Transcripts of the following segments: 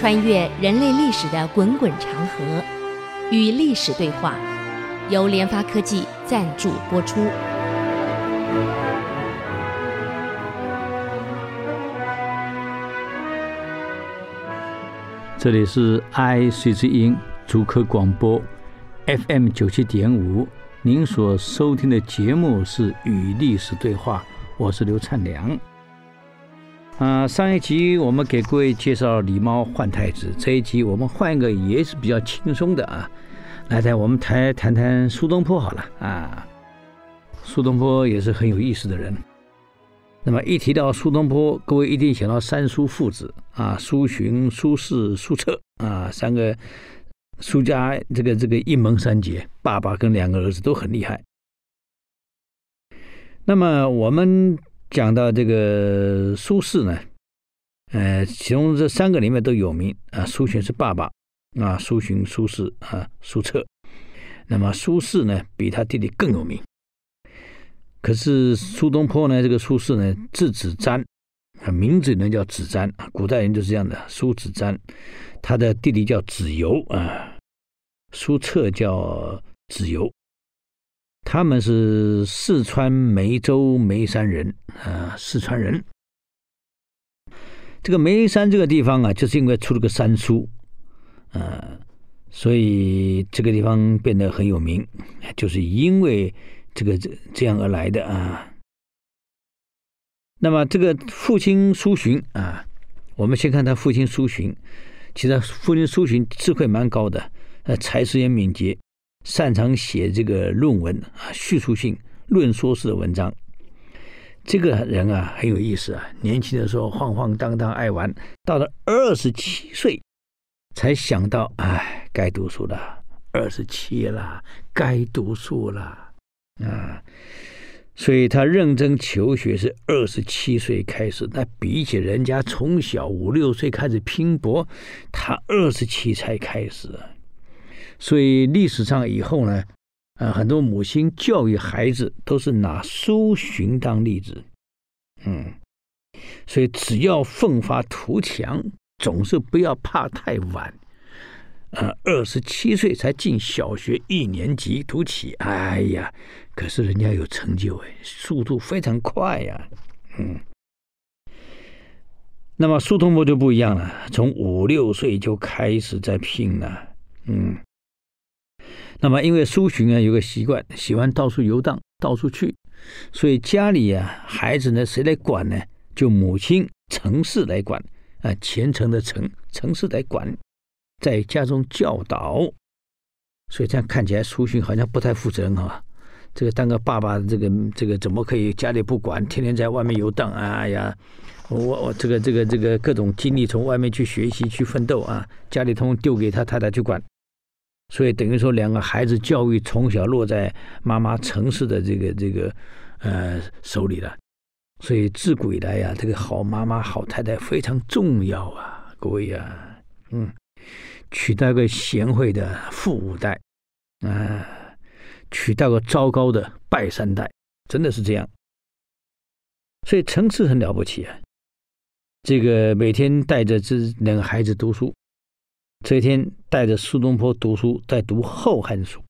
穿越人类历史的滚滚长河，与历史对话，由联发科技赞助播出。这里是 IC 之音主科广播 FM 九七点五，您所收听的节目是《与历史对话》，我是刘灿良。啊，上一集我们给各位介绍狸猫换太子，这一集我们换一个也是比较轻松的啊，来来，我们谈谈谈苏东坡好了啊。苏东坡也是很有意思的人。那么一提到苏东坡，各位一定想到三苏父子啊，苏洵、苏轼、苏辙啊，三个苏家这个这个一门三杰，爸爸跟两个儿子都很厉害。那么我们。讲到这个苏轼呢，呃，其中这三个里面都有名啊。苏洵是爸爸啊，苏洵、苏轼啊，苏辙。那么苏轼呢，比他弟弟更有名。可是苏东坡呢，这个苏轼呢，字子瞻，啊，名字呢叫子瞻啊，古代人就是这样的，苏子瞻。他的弟弟叫子由啊，苏辙叫子由。他们是四川眉州眉山人啊，四川人。这个眉山这个地方啊，就是因为出了个三苏，啊，所以这个地方变得很有名，就是因为这个这这样而来的啊。那么这个父亲苏洵啊，我们先看他父亲苏洵，其实父亲苏洵智慧蛮高的，呃，才识也敏捷。擅长写这个论文啊，叙述性、论说式的文章。这个人啊很有意思啊，年轻的时候晃晃荡荡爱玩，到了二十七岁才想到，哎，该读书了。二十七了，该读书了啊！所以他认真求学是二十七岁开始。那比起人家从小五六岁开始拼搏，他二十七才开始。所以历史上以后呢，啊，很多母亲教育孩子都是拿苏洵当例子，嗯，所以只要奋发图强，总是不要怕太晚，啊，二十七岁才进小学一年级读起，哎呀，可是人家有成就哎，速度非常快呀，嗯，那么苏东坡就不一样了，从五六岁就开始在拼了，嗯。那么，因为苏洵啊有个习惯，喜欢到处游荡，到处去，所以家里啊孩子呢谁来管呢？就母亲程氏来管啊，虔诚的程程氏来管，在家中教导。所以这样看起来，苏洵好像不太负责任啊。这个当个爸爸，这个这个怎么可以家里不管，天天在外面游荡？哎呀，我我这个这个这个各种精力从外面去学习去奋斗啊，家里通通丢给他太太去管。所以等于说，两个孩子教育从小落在妈妈程氏的这个这个呃手里了。所以自古以来呀、这个好妈妈、好太太非常重要啊，各位呀、啊，嗯，娶到个贤惠的富五代，啊，娶到个糟糕的败三代，真的是这样。所以层次很了不起啊，这个每天带着这两个孩子读书。这一天带着苏东坡读书，在读《后汉书》，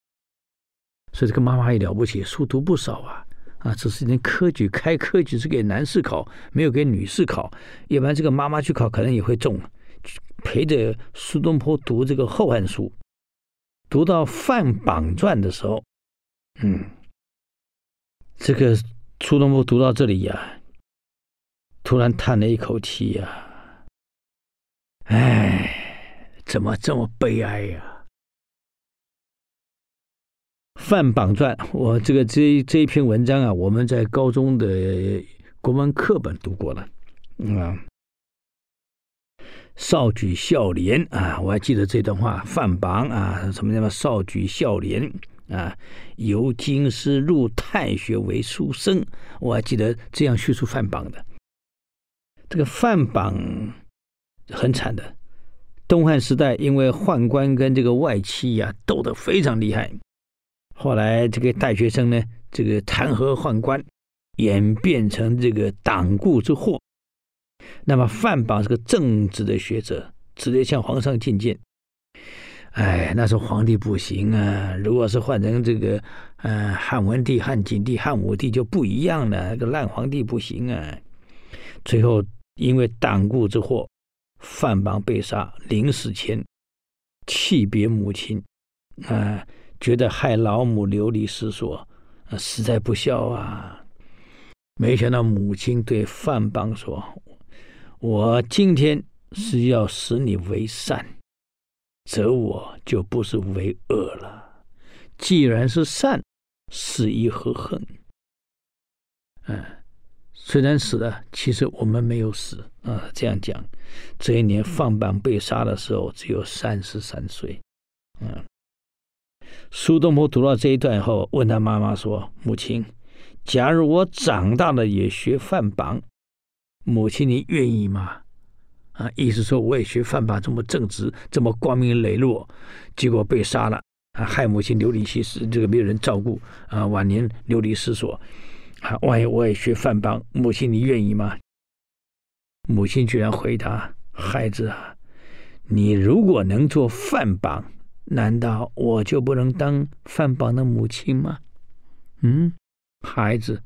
所以这个妈妈也了不起，书读不少啊！啊，这是一年科举，开科举是给男士考，没有给女士考。要不然这个妈妈去考，可能也会中。陪着苏东坡读这个《后汉书》，读到范榜传的时候，嗯，这个苏东坡读到这里呀、突然叹了一口气呀、啊，哎。怎么这么悲哀呀、范榜传，我这个这这一篇文章啊，我们在高中的国文课本读过了，啊，少举孝廉啊，我还记得这段话，范榜啊，什么什么少举孝廉啊，由京师入太学为书生，我还记得这样叙述范榜的。这个范榜很惨的。东汉时代，因为宦官跟这个外戚呀、斗得非常厉害，后来这个大学生呢，这个弹劾宦官，演变成这个党锢之祸。那么范榜是个正直的学者，直接向皇上进谏。哎，那时候皇帝不行啊！如果是换成这个，呃，汉文帝、汉景帝、汉武帝就不一样了。那个烂皇帝不行啊！最后因为党锢之祸，范邦被杀，临死前泣别母亲，啊，觉得害老母流离失所，啊，实在不孝啊！没想到母亲对范邦说：“我今天是要使你为善。”则我就不是为恶了。既然是善，死亦何恨？嗯，虽然死了，其实我们没有死啊。这样讲，这一年范滂被杀的时候只有三十三岁。嗯，苏东坡读到这一段以后，问他妈妈说：“母亲，假如我长大了也学范滂，母亲你愿意吗？”啊，意思说我也学范滂这么正直，这么光明磊落，结果被杀了啊，害母亲流离失所，这个没有人照顾啊，晚年流离失所啊，万一我也学范滂，母亲你愿意吗？母亲居然回答：“孩子啊，你如果能做范滂，难道我就不能当范滂的母亲吗？”嗯，孩子，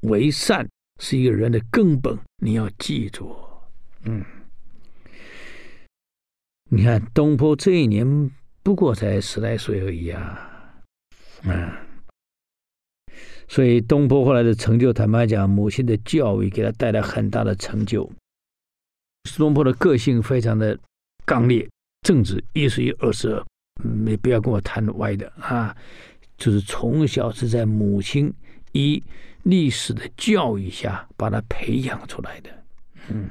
为善是一个人的根本，你要记住。嗯。你看东坡这一年不过才十来岁而已啊，嗯，所以东坡后来的成就，坦白讲，母亲的教育给他带来很大的成就。苏东坡的个性非常的刚烈、正直，一是一，二是二，你不要跟我谈歪的啊，就是从小是在母亲一历史的教育下把他培养出来的，嗯。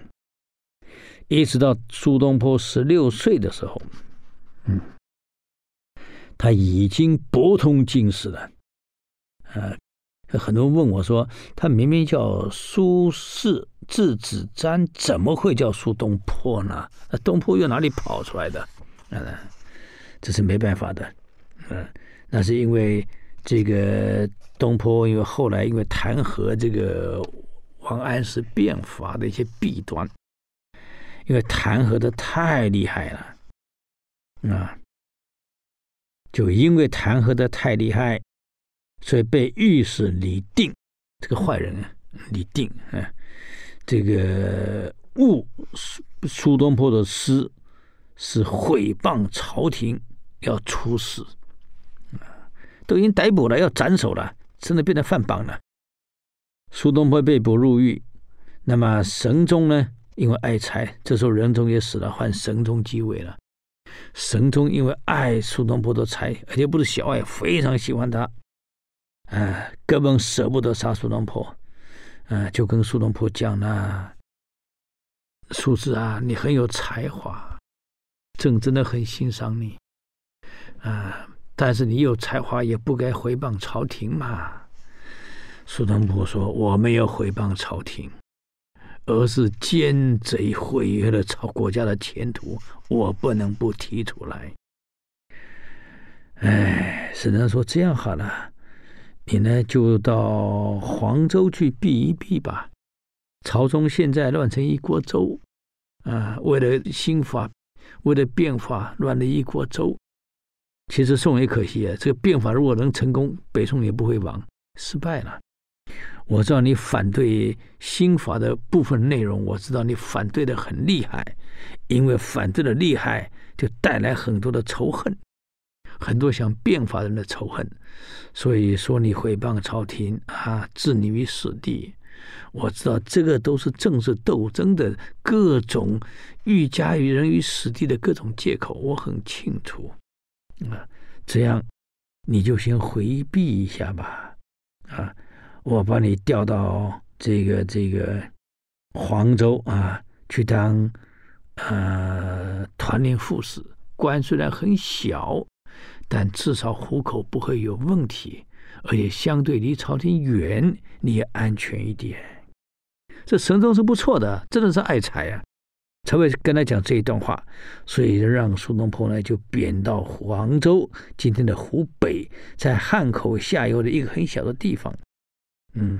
一直到苏东坡十六岁的时候，嗯，他已经博通经史了。呃，很多人问我说：“他明明叫苏轼，字子瞻，怎么会叫苏东坡呢？那东坡又哪里跑出来的？”嗯，这是没办法的。嗯，那是因为这个东坡，因为后来因为弹劾这个王安石变法的一些弊端。因为弹劾的太厉害了，啊，就因为弹劾的太厉害，所以被御史李定这个坏人啊，李定啊，这个误苏苏东坡的诗是诽谤朝廷，要处死，啊，都已经逮捕了，要斩首了，甚至变成范滂了。苏东坡被捕入狱，那么神宗呢？因为爱才，这时候仁宗也死了，换神宗继位了。神宗因为爱苏东坡的才，而且不是小爱，非常喜欢他，啊、根本舍不得杀苏东坡，啊、就跟苏东坡讲了：“苏轼啊，你很有才华，朕真的很欣赏你，啊、但是你有才华也不该诽谤朝廷嘛。”苏东坡说：“我没有诽谤朝廷。”而是奸贼毁约了朝国家的前途，我不能不提出来。哎，只能说这样好了，你呢就到黄州去避一避吧。朝中现在乱成一锅粥，啊，为了新法，为了变法，乱了一锅粥。其实宋也可惜啊，这个变法如果能成功，北宋也不会亡，失败了。我知道你反对新法的部分内容，我知道你反对的很厉害，因为反对的厉害，就带来很多的仇恨，很多想变法人的仇恨，所以说你诽谤朝廷啊，置你于死地。我知道这个都是政治斗争的各种欲加于人于死地的各种借口，我很清楚啊。这样你就先回避一下吧，啊。我把你调到这个这个黄州啊，去当呃团练副使，官虽然很小，但至少户口不会有问题，而且相对离朝廷远，你也安全一点。这神宗是不错的，真的是爱才啊，才会跟他讲这一段话。所以让苏东坡呢就贬到黄州，今天的湖北，在汉口下游的一个很小的地方。嗯，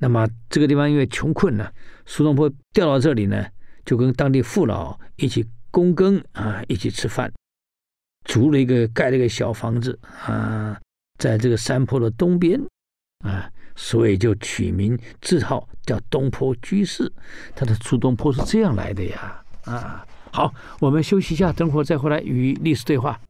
那么这个地方因为穷困呢，苏东坡调到这里呢，就跟当地父老一起躬耕啊，一起吃饭，租了一个盖了一个小房子啊，在这个山坡的东边啊，所以就取名字号叫东坡居士。他的苏东坡是这样来的呀啊！好，我们休息一下，等会儿再回来与历史对话。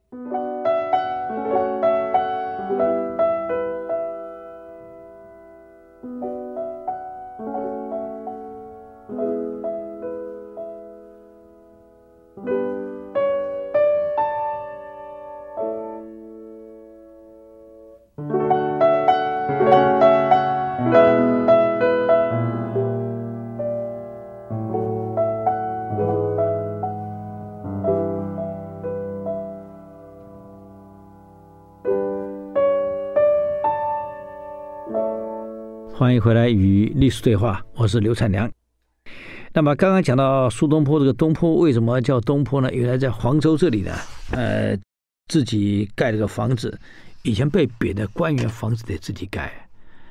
欢迎回来与历史对话，我是刘灿良。那么刚刚讲到苏东坡，这个东坡为什么叫东坡呢？原来在黄州这里呢，呃，自己盖了个房子。以前被贬的官员房子得自己盖，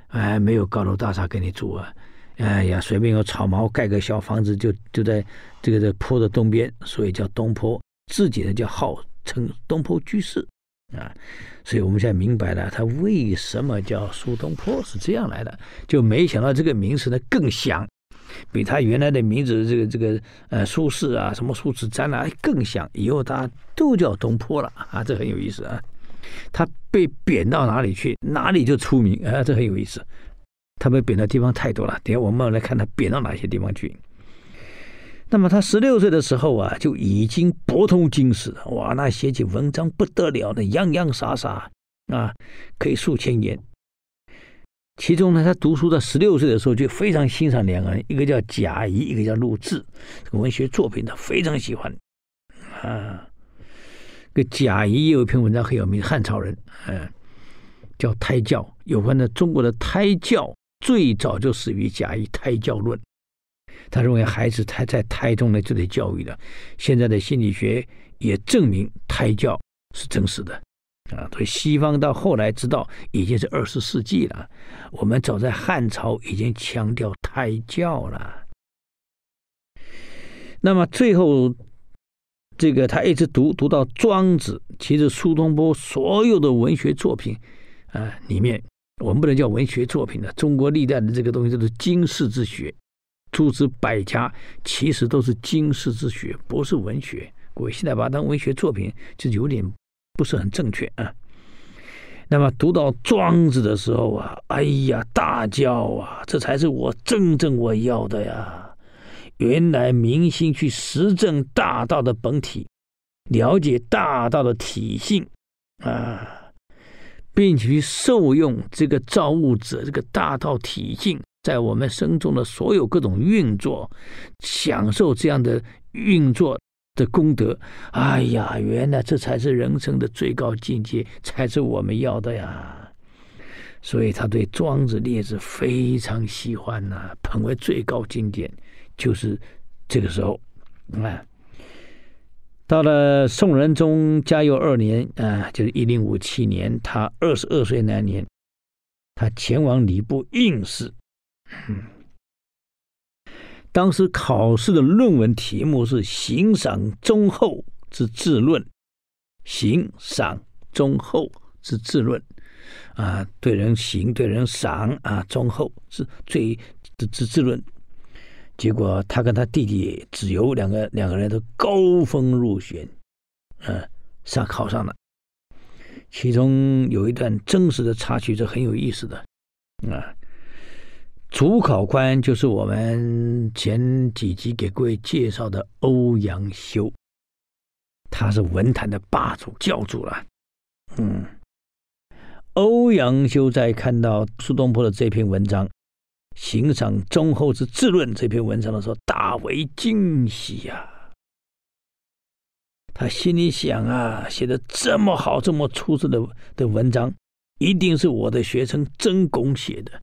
哎，没有高楼大厦给你住啊。哎呀，随便有草茅盖个小房子就，就就在这个这坡的东边，所以叫东坡。自己呢叫号称东坡居士。啊，所以我们现在明白了，他为什么叫苏东坡是这样来的，就没想到这个名词呢更响，比他原来的名字这个这个呃苏轼啊什么苏轼瞻啊更响，以后大家都叫东坡了啊，这很有意思啊。他被贬到哪里去，哪里就出名啊，这很有意思。他被贬的地方太多了，等下我们来看他贬到哪些地方去。那么他十六岁的时候啊，就已经博通经史了，哇，那写起文章不得了的，洋洋洒洒啊，可以数千言。其中呢，他读书到十六岁的时候就非常欣赏两个人，一个叫贾谊，一个叫陆贄。这个文学作品他非常喜欢啊。这个贾谊有一篇文章很有名，汉朝人，嗯、叫胎教，有关的中国的胎教最早就始于贾谊《胎教论》。他认为孩子胎在胎中呢就得教育了，现在的心理学也证明胎教是真实的啊。所以西方到后来知道已经是二十世纪了，我们早在汉朝已经强调胎教了。那么最后这个他一直读读到庄子，其实苏东坡所有的文学作品啊里面，我们不能叫文学作品的，中国历代的这个东西都是经世之学。诸子百家其实都是经世之学，不是文学。各位现在把它当文学作品，就有点不是很正确啊。那么读到庄子的时候啊，哎呀，大叫啊，这才是我真正我要的呀！原来明心去实证大道的本体，了解大道的体性啊，并且去受用这个造物者这个大道体性。在我们生中的所有各种运作，享受这样的运作的功德，哎呀，原来这才是人生的最高境界，才是我们要的呀！所以他对庄子、列子非常喜欢呐、捧为最高经典。就是这个时候，啊，到了宋仁宗嘉佑二年啊，就是一零五七年，他二十二岁那年，他前往礼部应试。嗯，当时考试的论文题目是“行赏忠厚之治论”，行赏忠厚之治论，啊，对人行，对人赏啊，忠厚是最之之治论。结果他跟他弟弟子由两个两个人都高分入选，嗯、啊，上考上了。其中有一段真实的插曲，是很有意思的，啊。主考官就是我们前几集给各位介绍的欧阳修，他是文坛的霸主教主了。嗯，欧阳修在看到苏东坡的这篇文章《行赏忠厚之治论》这篇文章的时候，大为惊喜呀、他心里想啊，写的这么好、这么出色的的文章，一定是我的学生曾巩写的。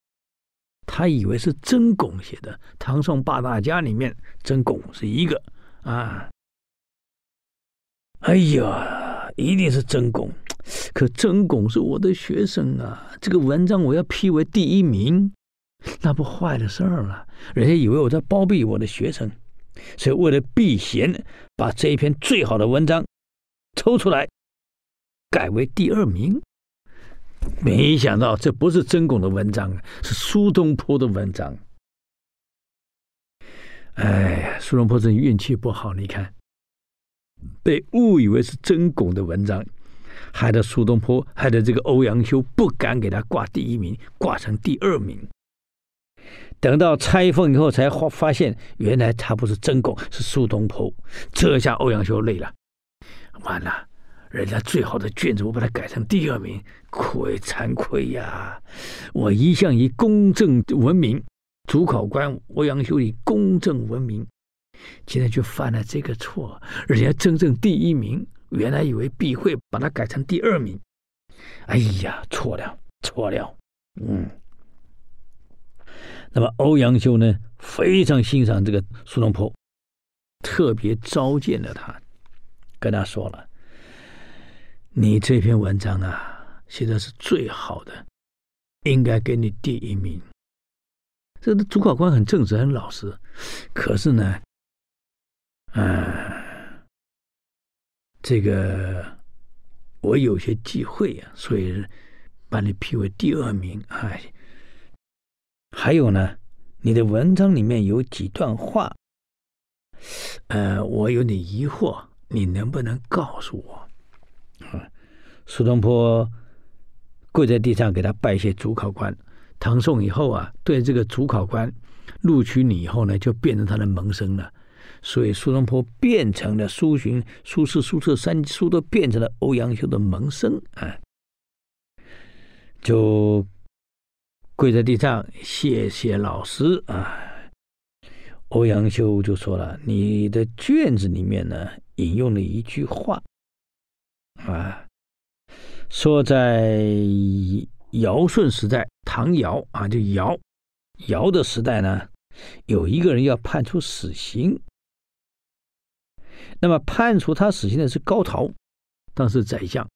他以为是曾巩写的，唐宋八大家里面曾巩是一个啊。哎呀，一定是曾巩，可曾巩是我的学生啊，这个文章我要批为第一名，那不坏了事儿了？人家以为我在包庇我的学生，所以为了避嫌，把这一篇最好的文章抽出来，改为第二名。没想到这不是曾巩的文章，是苏东坡的文章。哎呀，苏东坡这运气不好，你看，被误以为是曾巩的文章，害得苏东坡，害得这个欧阳修不敢给他挂第一名，挂成第二名。等到拆封以后，才发发现原来他不是曾巩，是苏东坡。这下欧阳修累了，完了。人家最好的卷子，我把它改成第二名，亏惭愧呀！我一向以公正闻名，主考官欧阳修以公正闻名，今天就犯了这个错。人家真正第一名，原来以为必会，把它改成第二名。哎呀，错了，错了。嗯。那么欧阳修呢，非常欣赏这个苏东坡，特别召见了他，跟他说了。你这篇文章啊，写的是最好的，应该给你第一名。这个主考官很正直，很老实，可是呢，嗯，这个我有些忌讳啊，所以把你批为第二名。哎，还有呢，你的文章里面有几段话，呃，我有点疑惑，你能不能告诉我？苏东坡跪在地上给他拜谢主考官。唐宋以后啊，对这个主考官录取你以后呢，就变成他的门生了。所以苏东坡变成了苏洵、苏轼、苏辙三苏都变成了欧阳修的门生啊，就跪在地上谢谢老师啊。欧阳修就说了：“你的卷子里面呢，引用了一句话。”啊，说在尧舜时代，唐尧啊，就尧尧的时代呢，有一个人要判处死刑。那么判处他死刑的是高陶，当时宰相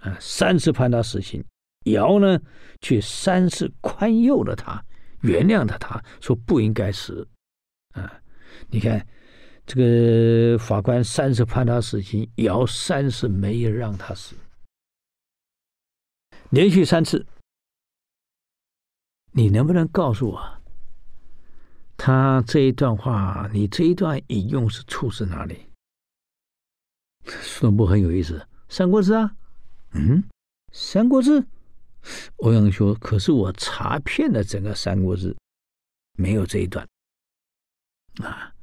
啊，三次判他死刑，尧呢却三次宽宥了他，原谅了他，说不应该死啊，你看。这个法官三次判他死刑，尧三次没有让他死，连续三次。你能不能告诉我，他这一段话，你这一段引用是出自哪里？苏东坡很有意思，《三国志》啊，嗯，《三国志》。欧阳修，可是我查遍了整个《三国志》，没有这一段，啊。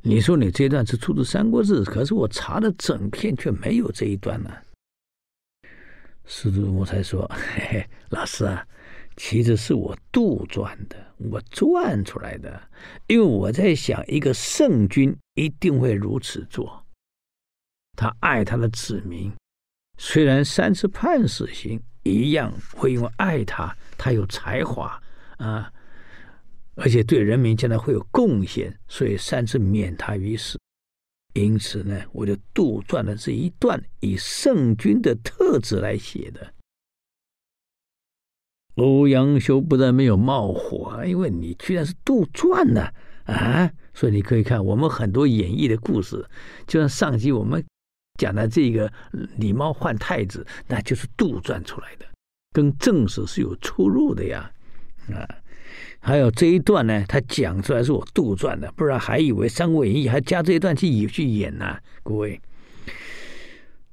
你说你这段是出自《三国志》，可是我查的整篇却没有这一段呢。司徒我才说，嘿嘿，老师啊，其实是我杜撰的，我撰出来的，因为我在想，一个圣君一定会如此做。他爱他的子民，虽然三次判死刑，一样会因为爱他，他有才华啊。而且对人民将来会有贡献，所以三次免他于死。因此呢，我就杜撰了这一段以圣君的特质来写的。欧阳修不但没有冒火，因为你居然是杜撰呢啊！所以你可以看我们很多演绎的故事，就像上集我们讲的这个李猫换太子，那就是杜撰出来的，跟正史是有出入的呀啊！还有这一段呢，他讲出来是我杜撰的，不然还以为《三国演义》还加这一段去去演呢，各位。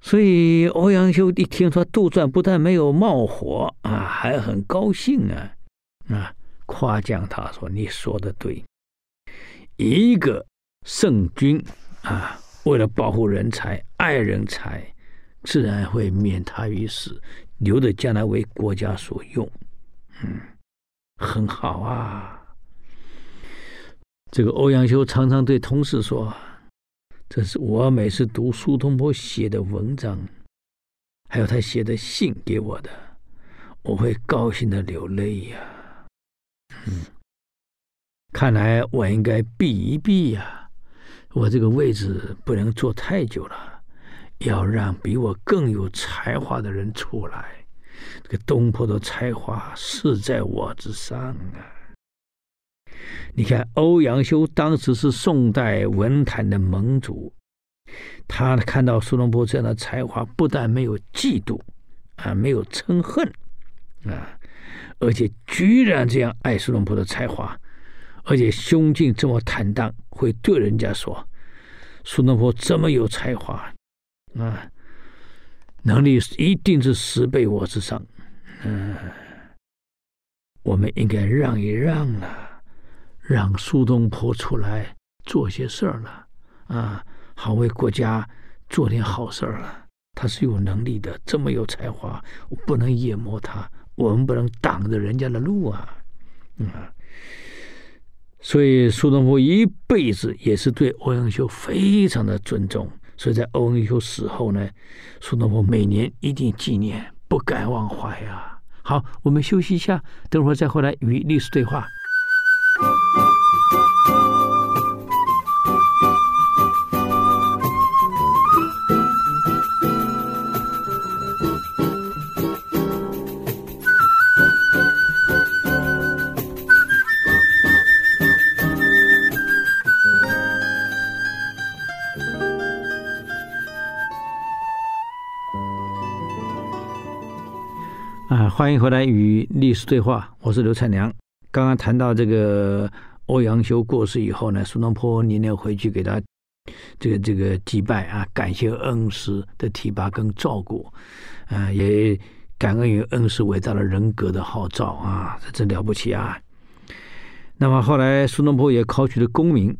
所以欧阳修一听说杜撰，不但没有冒火啊，还很高兴啊啊，夸奖他说：“你说的对，一个圣君啊，为了保护人才、爱人才，自然会免他于死，留着将来为国家所用。”嗯。很好啊，这个欧阳修常常对同事说：“这是我每次读苏东坡写的文章，还有他写的信给我的，我会高兴的流泪呀。”嗯，看来我应该避一避呀，我这个位置不能坐太久了，要让比我更有才华的人出来。这个东坡的才华是在我之上啊！你看欧阳修当时是宋代文坛的盟主，他看到苏东坡这样的才华，不但没有嫉妒啊，没有嗔恨啊，而且居然这样爱苏东坡的才华，而且胸襟这么坦荡，会对人家说苏东坡这么有才华啊，能力一定是十倍我之上，嗯、我们应该让一让了。让苏东坡出来做些事儿了，啊，好为国家做点好事儿了。他是有能力的，这么有才华，我不能淹没他，我们不能挡着人家的路啊，嗯，所以苏东坡一辈子也是对欧阳修非常的尊重，所以在欧阳修死后呢，苏东坡每年一定纪念，不敢忘怀啊。好，我们休息一下，等会儿再回来与历史对话。欢迎回来与历史对话，我是刘灿良。刚刚谈到这个欧阳修过世以后呢，苏东坡年年回去给他这个这个祭拜啊，感谢恩师的提拔跟照顾，啊，也感恩于恩师伟大的人格的号召啊，这真了不起啊。那么后来苏东坡也考取了功名，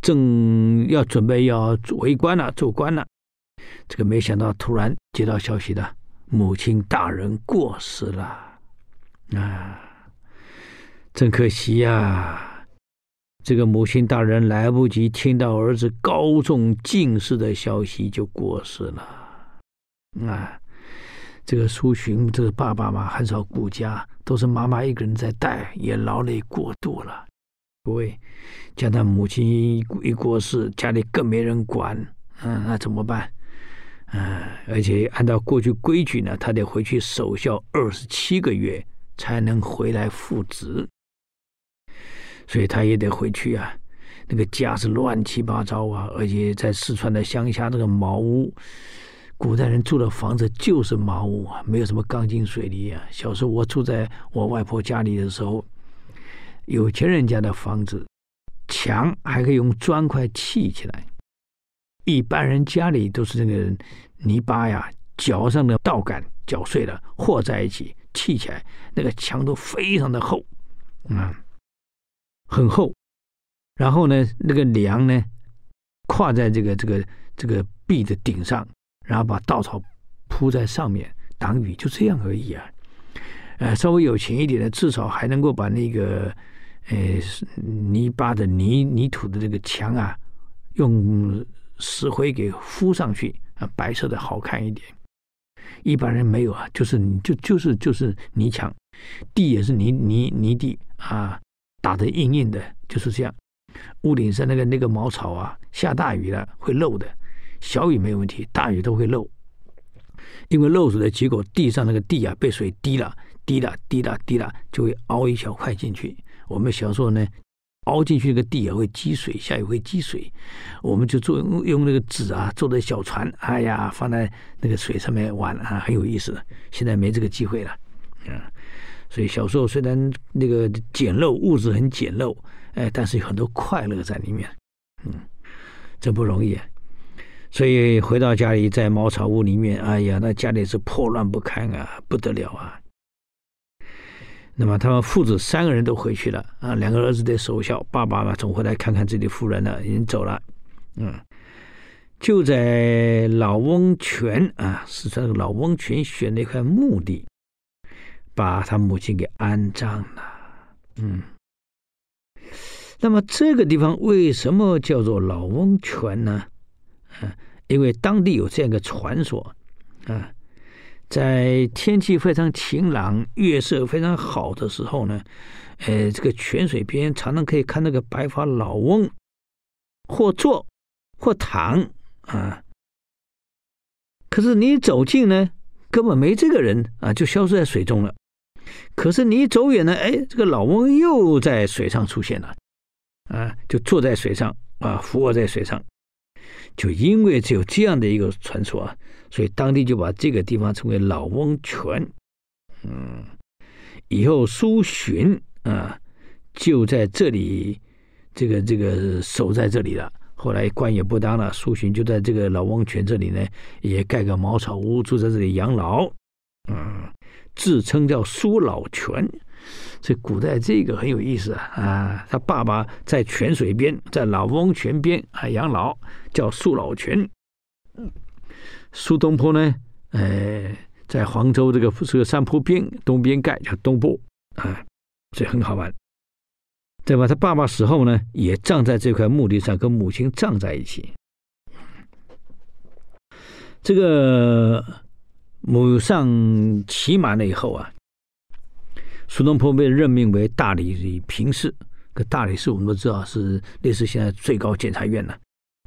正要准备要为官了，做官了，这个没想到突然接到消息的，母亲大人过世了，啊。真可惜呀、这个母亲大人来不及听到儿子高中进士的消息就过世了。啊，这个苏洵这个爸爸嘛，很少顾家，都是妈妈一个人在带，也劳累过度了。各位，叫他母亲一过世，家里更没人管，嗯，那怎么办？嗯，而且按照过去规矩呢，他得回去守孝二十七个月，才能回来复职。所以他也得回去啊，那个家是乱七八糟啊，而且在四川的乡下，那个茅屋，古代人住的房子就是茅屋啊，没有什么钢筋水泥啊。小时候我住在我外婆家里的时候，有钱人家的房子，墙还可以用砖块砌起来，一般人家里都是那个泥巴呀，脚上的稻杆搅碎了和在一起砌起来，那个墙都非常的厚，嗯。很厚，然后呢，那个梁呢，跨在这个这个这个壁的顶上，然后把稻草铺在上面挡雨，就这样而已啊。呃，稍微有钱一点的，至少还能够把那个呃泥巴的泥泥土的这个墙啊，用石灰给敷上去啊，白色的好看一点。一般人没有啊，就是你就就是就是泥墙，地也是泥泥泥地啊。打得硬硬的，就是这样。屋顶上那个那个茅草啊，下大雨了会漏的，小雨没有问题，大雨都会漏。因为漏水的结果，地上那个地啊被水滴了，滴了，滴了，滴了，就会凹一小块进去。我们小时候呢，凹进去那个地也会积水，下雨会积水，我们就做用那个纸啊做的小船，哎呀，放在那个水上面玩啊，很有意思。现在没这个机会了，啊。所以小时候虽然那个简陋，物质很简陋，哎，但是有很多快乐在里面，嗯，真不容易。所以回到家里，在茅草屋里面，哎呀，那家里是破乱不堪啊，不得了啊。那么他们父子三个人都回去了啊，两个儿子在守孝，爸爸嘛总回来看看自己夫人呢，已经走了，嗯，就在老翁泉啊，四川的老翁泉选了一块墓地。把他母亲给安葬了，嗯，那么这个地方为什么叫做老翁泉呢？啊，因为当地有这样一个传说，啊，在天气非常晴朗、月色非常好的时候呢，呃，这个泉水边常常可以看那个白发老翁，或坐或躺啊，可是你走近呢，根本没这个人啊，就消失在水中了。可是你走远了，哎，这个老翁又在水上出现了，啊，就坐在水上啊，俯卧在水上。就因为只有这样的一个传说啊，所以当地就把这个地方称为老翁泉。嗯，以后苏洵啊就在这里，这个这个守在这里了。后来官也不当了，苏洵就在这个老翁泉这里呢，也盖个茅草屋，住在这里养老。嗯，自称叫苏老泉。所以古代这个很有意思啊！啊，他爸爸在泉水边，在老翁泉边啊养老，叫苏老泉。苏东坡呢，呃，在黄州这个这个山坡边东边盖叫东坡啊，所以很好玩。对吧？他爸爸死后呢，也葬在这块墓地上，跟母亲葬在一起。这个母上期满了以后啊。苏东坡被任命为大理评事，可大理寺我们都知道是类似现在最高检察院了，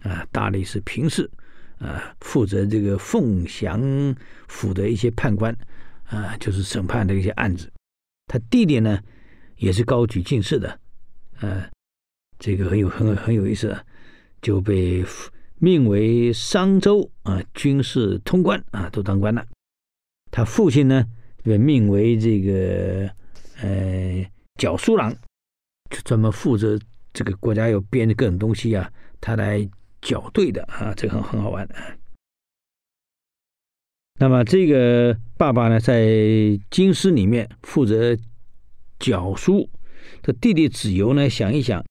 啊，大理寺评事，啊，负责这个凤翔府的一些判官，啊，就是审判的一些案子。他弟弟呢，也是高举进士的，啊，这个很有很很有意思，就被命为商州啊军事通官啊，都当官了。他父亲呢，被命为这个。呃，校书郎就专门负责这个国家要编的各种东西啊，他来校对的啊，这个很很好玩的。那么这个爸爸呢，在京师里面负责校书，这弟弟子由呢，想一想，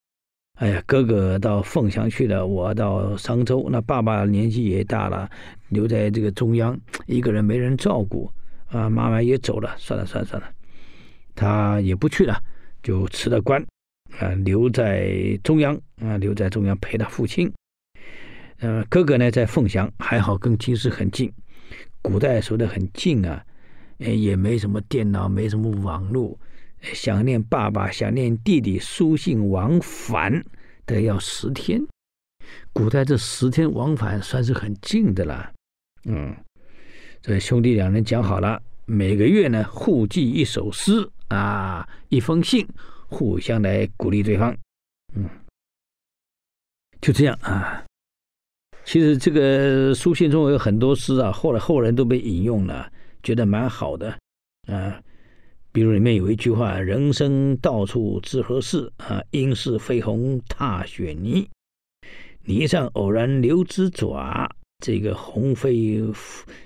哎呀，哥哥到凤翔去了，我到商州，那爸爸年纪也大了，留在这个中央，一个人没人照顾啊，妈妈也走了，算了算了算了。他也不去了，就辞了官，啊，留在中央，啊，留在中央陪他父亲。呃，哥哥呢在凤翔，还好跟京师很近。古代说的很近啊，也没什么电脑，没什么网络，想念爸爸，想念弟弟，书信往返得要十天。古代这十天往返算是很近的了。嗯，这兄弟两人讲好了，每个月呢互寄一首诗。啊，一封信，互相来鼓励对方，嗯，就这样啊。其实这个书信中有很多诗啊，后来后人都被引用了，觉得蛮好的啊。比如里面有一句话：“人生到处知何事啊？应是飞鸿踏雪泥，泥上偶然留只爪，这个鸿飞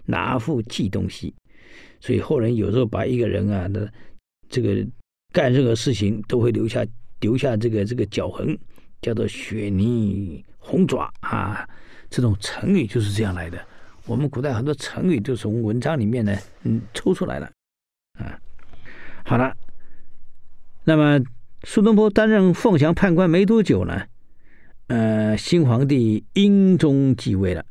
拿复寄东西？”所以后人有时候把一个人啊的。这个干任何事情都会留下留下这个这个脚痕，叫做雪泥红爪啊。这种成语就是这样来的。我们古代很多成语都从文章里面呢，嗯，抽出来了啊。好了，那么苏东坡担任凤翔判官没多久呢，呃，新皇帝英宗继位了。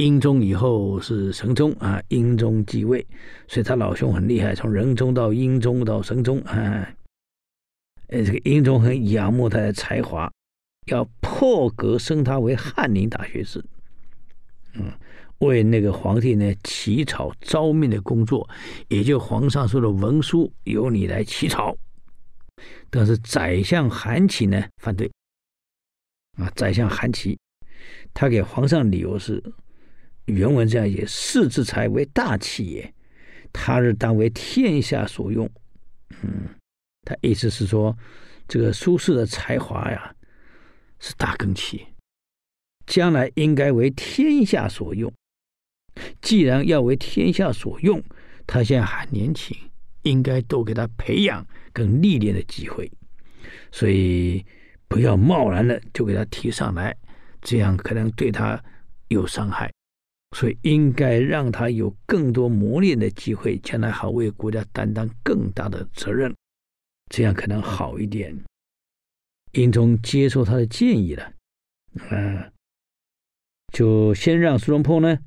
英宗以后是神宗啊，英宗继位，所以他老兄很厉害，从仁宗到英宗到神宗啊，呃，这个英宗很仰慕他的才华，要破格升他为翰林大学士，嗯，为那个皇帝呢起草诏命的工作，也就皇上说的文书由你来起草，但是宰相韩琦呢反对，啊，宰相韩琦，他给皇上理由是。原文这样写：“士之才为大器也，他日当为天下所用。”嗯，他意思是说，这个苏轼的才华呀，是大根器，将来应该为天下所用。既然要为天下所用，他现在还年轻，应该多给他培养跟历练的机会，所以不要贸然的就给他提上来，这样可能对他有伤害。所以应该让他有更多磨练的机会，将来好为国家担当更大的责任，这样可能好一点。英宗接受他的建议了，啊，就先让苏东坡呢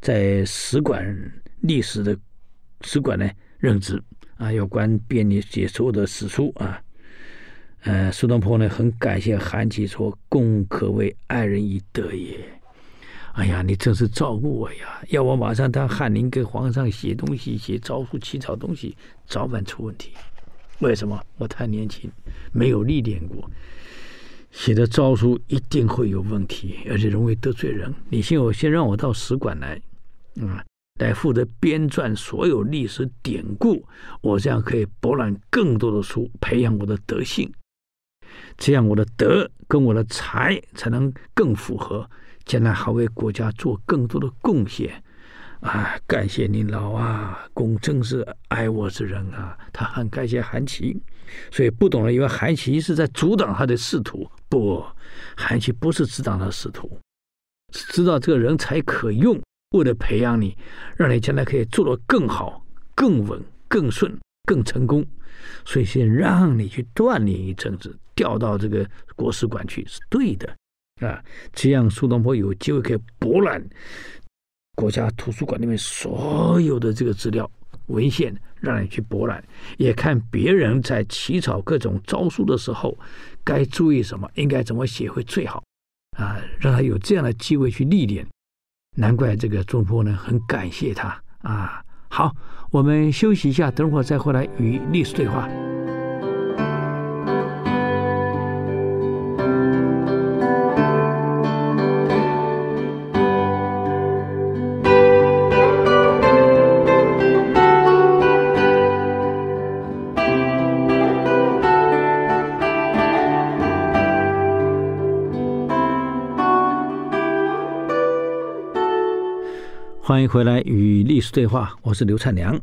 在史馆历史的史馆呢任职啊，有关便利解所有的史书啊。呃，苏东坡呢很感谢韩琦说：“公可谓爱人以德也。”哎呀，你真是照顾我呀！要我马上当翰林给皇上写东西、写诏书、起草东西，早晚出问题。为什么？我太年轻，没有历练过，写的诏书一定会有问题，而且容易得罪人。你先我先让我到使馆来，啊、来负责编撰所有历史典故，我这样可以博览更多的书，培养我的德性，这样我的德跟我的才才能更符合。将来还为国家做更多的贡献，啊！感谢您老啊，公正是爱我之人啊！他很感谢韩琦，所以不懂了，以为韩琦是在阻挡他的仕途。不，韩琦不是阻挡他仕途，是知道这个人才可用，为了培养你，让你将来可以做得更好、更稳、更顺、更成功，所以先让你去锻炼一阵子，调到这个国史馆去是对的。啊，这样苏东坡有机会可以博览国家图书馆里面所有的这个资料文献，让你去博览，也看别人在起草各种诏书的时候该注意什么，应该怎么写会最好啊，让他有这样的机会去历练。难怪这个苏东坡呢很感谢他啊。好，我们休息一下，等会儿再回来与历史对话。欢迎回来与历史对话，我是刘灿良。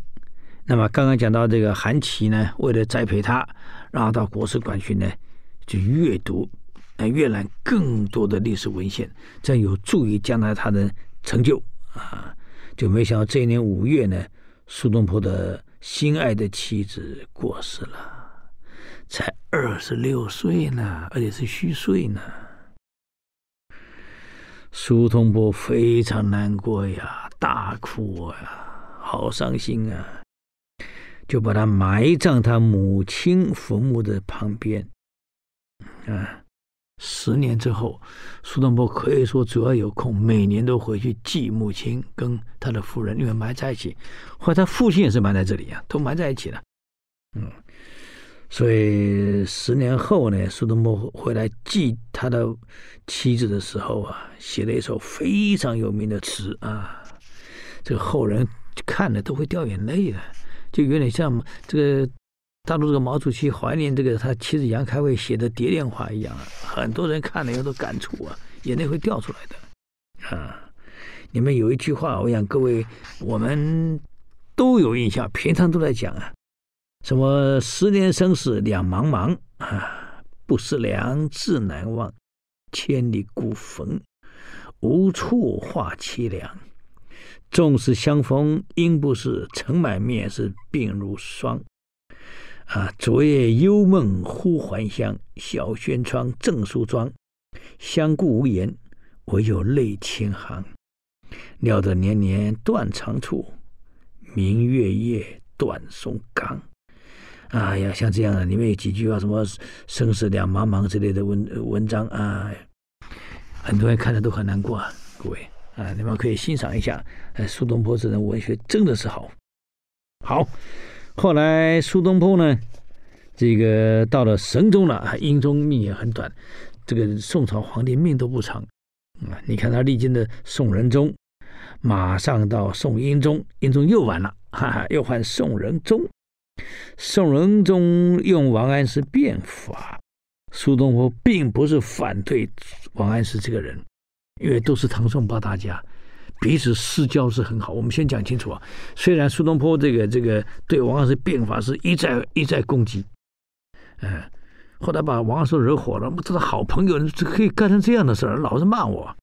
那么刚刚讲到这个韩琦呢，为了栽培他，让他到国史馆去呢，去阅读、呃阅览更多的历史文献，这样有助于将来他的成就啊。就没想到这一年五月呢，苏东坡的心爱的妻子过世了，才二十六岁呢，而且是虚岁呢。苏东坡非常难过呀。大哭啊，好伤心啊！就把他埋葬他母亲坟墓的旁边。啊，十年之后，苏东坡可以说只要有空，每年都回去祭母亲跟他的夫人，因为埋在一起。或者他父亲也是埋在这里啊，都埋在一起了。嗯，所以十年后呢，苏东坡回来祭他的妻子的时候啊，写了一首非常有名的词啊。这个后人看了都会掉眼泪的，就有点像这个大陆这个毛主席怀念这个他妻子杨开慧写的《蝶恋花》一样，很多人看了以后都感触啊，眼泪会掉出来的啊。里面有一句话，我想各位我们都有印象，平常都在讲啊，什么十年生死两茫茫啊，不思量，自难忘，千里孤坟，无处话凄凉。纵使相逢应不识，尘满面是鬓如霜。啊，昨夜幽梦忽还乡，小轩窗，正梳妆。相顾无言，唯有泪千行。料得年年断肠处，明月夜，断松冈。哎呀，像这样的，里面有几句话，什么“生死两茫茫”之类的文文章啊，很多人看了都很难过啊，各位。啊，你们可以欣赏一下，呃，苏东坡这人文学真的是好，好。后来苏东坡呢，这个到了神宗了啊，英宗命也很短，这个宋朝皇帝命都不长啊。你看他历经的宋仁宗，马上到宋英宗，英宗又完了，哈哈，又换宋仁宗。宋仁宗用王安石变法，苏东坡并不是反对王安石这个人。因为都是唐宋八大家，彼此私交是很好。我们先讲清楚啊。虽然苏东坡这个这个对王安石变法是一再一再攻击，嗯，后来把王安石惹火了。这个好朋友这可以干成这样的事儿，老是骂我。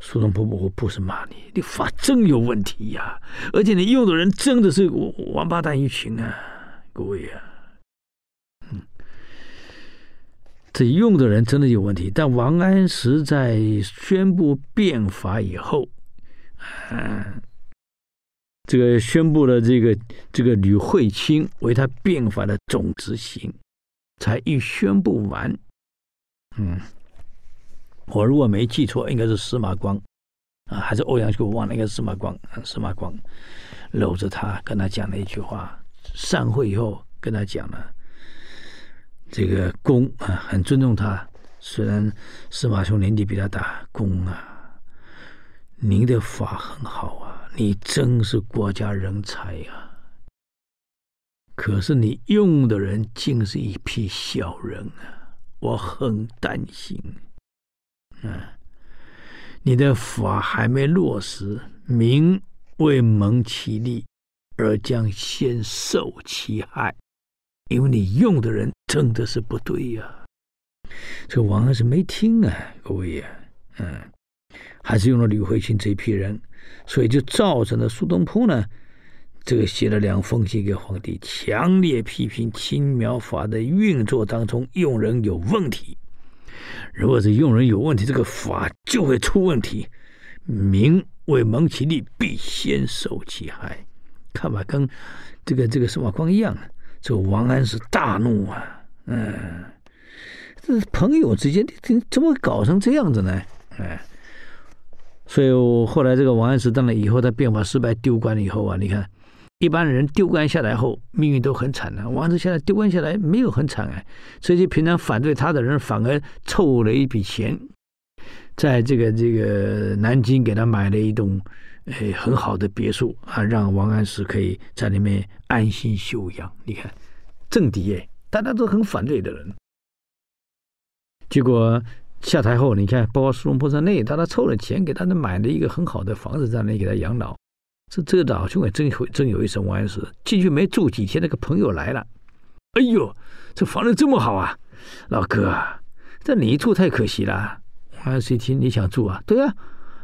苏东坡，我不是骂你，你法真有问题呀！而且你用的人真的是王八蛋一群啊，各位啊。这用的人真的有问题，但王安石在宣布变法以后，啊，这个宣布了这个这个吕惠卿为他变法的总执行，才一宣布完，嗯，我如果没记错，应该是司马光啊，还是欧阳修忘了，应该是司马光。司马光搂着他，跟他讲了一句话。散会以后，跟他讲了，这个公啊，很尊重他。虽然司马兄年纪比他大，公啊，您的法很好啊，你真是国家人才呀。可是你用的人竟是一批小人啊，我很担心。啊，你的法还没落实，民未蒙其利，而将先受其害，因为你用的人真的是不对呀、这王安石没听啊，各位呀、嗯，还是用了吕惠卿这批人，所以就造成了苏东坡呢，这个写了两封信给皇帝，强烈批评青苗法的运作当中用人有问题。如果是用人有问题，这个法就会出问题。民未蒙其利，必先受其害。看法跟这个这个司马光一样。这个王安石大怒啊，嗯，这朋友之间怎怎么搞成这样子呢？哎，所以后来这个王安石当了以后，他变法失败丢官了以后啊，你看。一般人丢官下来后，命运都很惨的、王安石现在丢官下来没有很惨哎，这些平常反对他的人反而凑了一笔钱，在这个这个南京给他买了一栋诶很好的别墅啊，让王安石可以在里面安心休养。你看政敌哎，大家都很反对的人，结果下台后，你看包括苏东坡在内，大家凑了钱给他们买了一个很好的房子，在那里给他养老。这这个老兄也真会真有意思。王安石进去没住几天，那个朋友来了，哎呦，这房子这么好啊，老哥，这你住太可惜了。王安石一听你想住啊？对啊，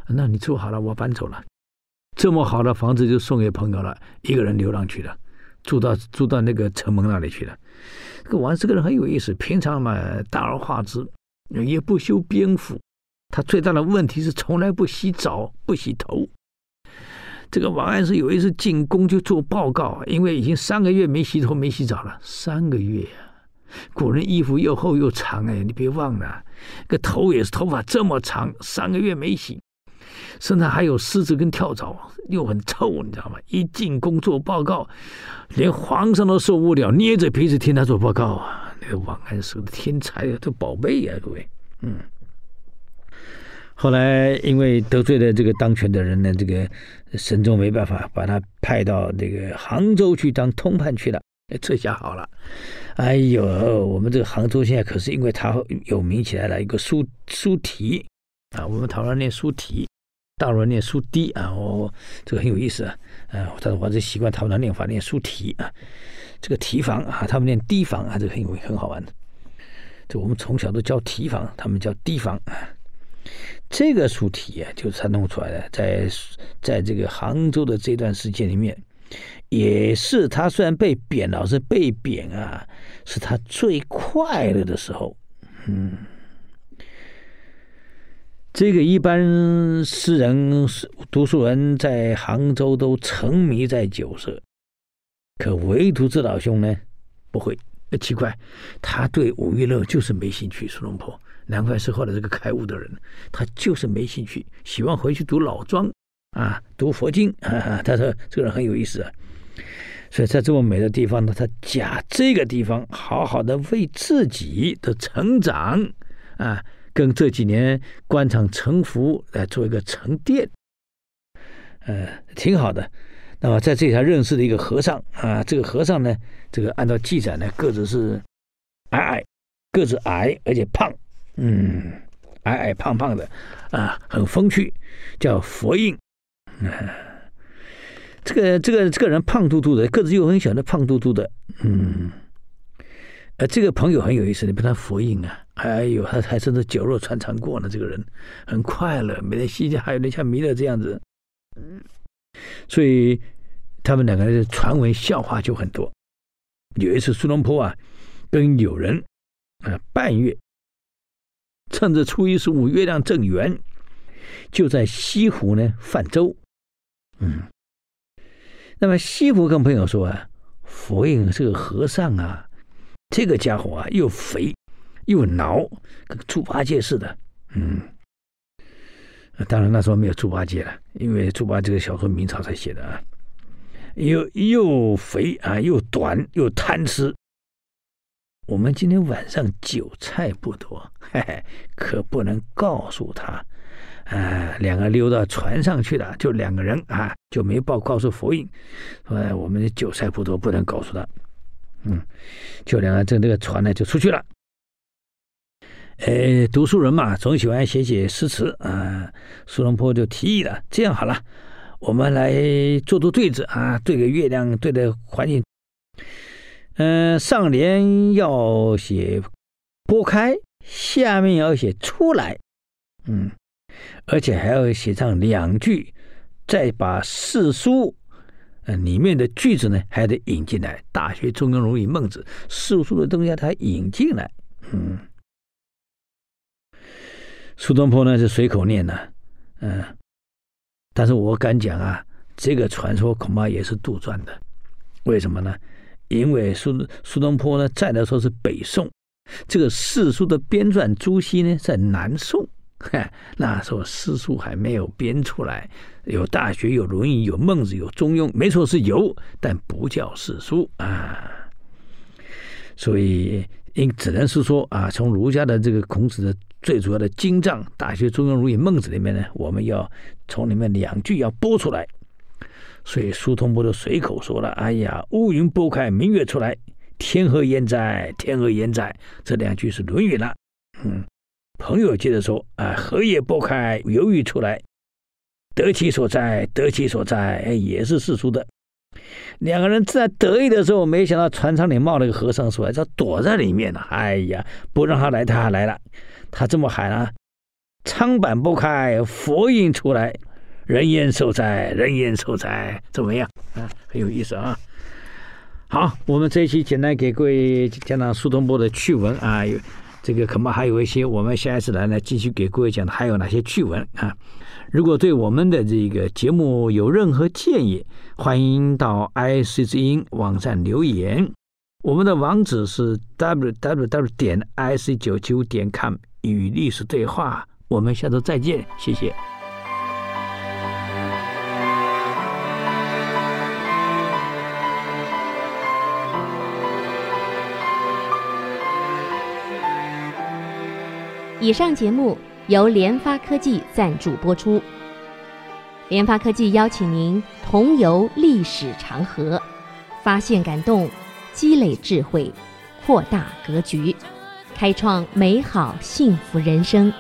那你住好了，我搬走了。这么好的房子就送给朋友了，一个人流浪去了，住到住到那个城门那里去了。这个王石这个人很有意思，平常嘛大而化之，也不修边幅。他最大的问题是从来不洗澡，不洗头。这个王安石有一次进宫就做报告，因为已经三个月没洗头、没洗澡了。三个月啊，古人衣服又厚又长哎，你别忘了，个头也是头发这么长，三个月没洗，身上还有虱子跟跳蚤，又很臭，你知道吗？一进宫做报告，连皇上都受不了，捏着鼻子听他做报告啊。那个王安石的天才啊，这宝贝啊，各位，嗯。后来因为得罪了这个当权的人呢，这个神宗没办法，把他派到这个杭州去当通判去了。这下好了，哎呦，我们这个杭州现在可是因为他有名起来了，一个苏苏堤啊，我们讨论念苏堤，大陆人念书堤啊，我，这个很有意思啊，啊，但是我这习惯他们的念法，念书堤啊，这个堤防啊，他们念堤防啊，这个很有很好玩的。这我们从小都叫提防，他们叫堤防啊。这个书体啊，就是他弄出来的，在在这个杭州的这段时间里面，也是他虽然被贬，老是被贬啊，是他最快乐的时候。嗯，这个一般诗人、读书人在杭州都沉迷在酒色，可唯独这老兄呢，不会。奇怪，他对五娱乐就是没兴趣。苏东坡。难怪是后来这个开悟的人，他就是没兴趣，喜欢回去读老庄啊，读佛经。啊、他说这个人很有意思啊，所以在这么美的地方呢，他假这个地方好好的为自己的成长啊，跟这几年官场沉浮来做一个沉淀，呃，挺好的。那么在这里他认识了一个和尚啊，这个和尚呢，这个按照记载呢，个子是矮矮，个子矮而且胖。嗯，矮矮胖胖的，啊，很风趣，叫佛印。啊，这个这个这个人胖嘟嘟的，个子又很小的胖嘟嘟的。嗯，呃，这个朋友很有意思，你别看佛印啊，哎呦，他还真是酒肉穿肠过呢。这个人很快乐，每天嘻嘻，还有点像弥勒这样子。嗯，所以他们两个人的传闻笑话就很多。有一次，苏东坡啊，跟友人啊半月。趁着初一十五月亮正圆，就在西湖呢泛舟。嗯，那么西湖跟朋友说啊，佛印是个和尚啊，这个家伙啊又肥又挠，跟猪八戒似的。嗯，当然那时候没有猪八戒了，因为猪八戒小说明朝才写的啊。又又肥啊，又短又贪吃。我们今天晚上酒菜不多，嘿嘿，可不能告诉他。啊，两个溜到船上去了，就两个人啊，就没报告诉佛印，说我们的酒菜不多，不能告诉他。嗯，就两个这这个船呢就出去了。哎，读书人嘛，总喜欢写写诗词啊。苏东坡就提议了，这样好了，我们来做做对子啊，对个月亮，对的环境。嗯、上联要写拨开，下面要写出来。嗯。而且还要写上两句，再把四书呃里面的句子呢，还得引进来，《大学》《中庸》《论语》《孟子》四书的东西，他引进来。嗯，苏东坡呢是随口念的，嗯，但是我敢讲啊，这个传说恐怕也是杜撰的。为什么呢？因为苏苏东坡呢在的时候是北宋，这个四书的编撰朱熹呢在南宋。那时候诗书还没有编出来，有《大学》，有《论语》，有《孟子》，有《中庸》，没错是有，但不叫四书啊。所以，应只能是说啊，从儒家的这个孔子的最主要的经藏《大学》《中庸》《论语》《孟子》里面呢，我们要从里面两句要播出来。所以苏东坡就随口说了：“哎呀，乌云拨开，明月出来，天何言哉？天何言哉？”这两句是《论语》了，嗯。朋友接着说：“啊，荷叶拨开，犹豫出来，得其所在，得其所在，哎，也是四书的。两个人正在得意的时候，没想到船舱里冒了个和尚出来，他躲在里面了。哎呀，不让他来，他还来了。他这么喊啊：‘苍板不开，佛印出来，人烟受灾？人烟受灾？’怎么样？啊，很有意思啊。好，我们这一期简单给各位讲讲苏东坡的趣闻啊。”有这个恐怕还有一些，我们下一次来呢，继续给各位讲的还有哪些趣闻啊？如果对我们的这个节目有任何建议，欢迎到 IC 之音网站留言。我们的网址是 www 点 ic 九九点 com 与历史对话。我们下周再见，谢谢。以上节目由联发科技赞助播出。联发科技邀请您同游历史长河，发现感动，积累智慧，扩大格局，开创美好幸福人生。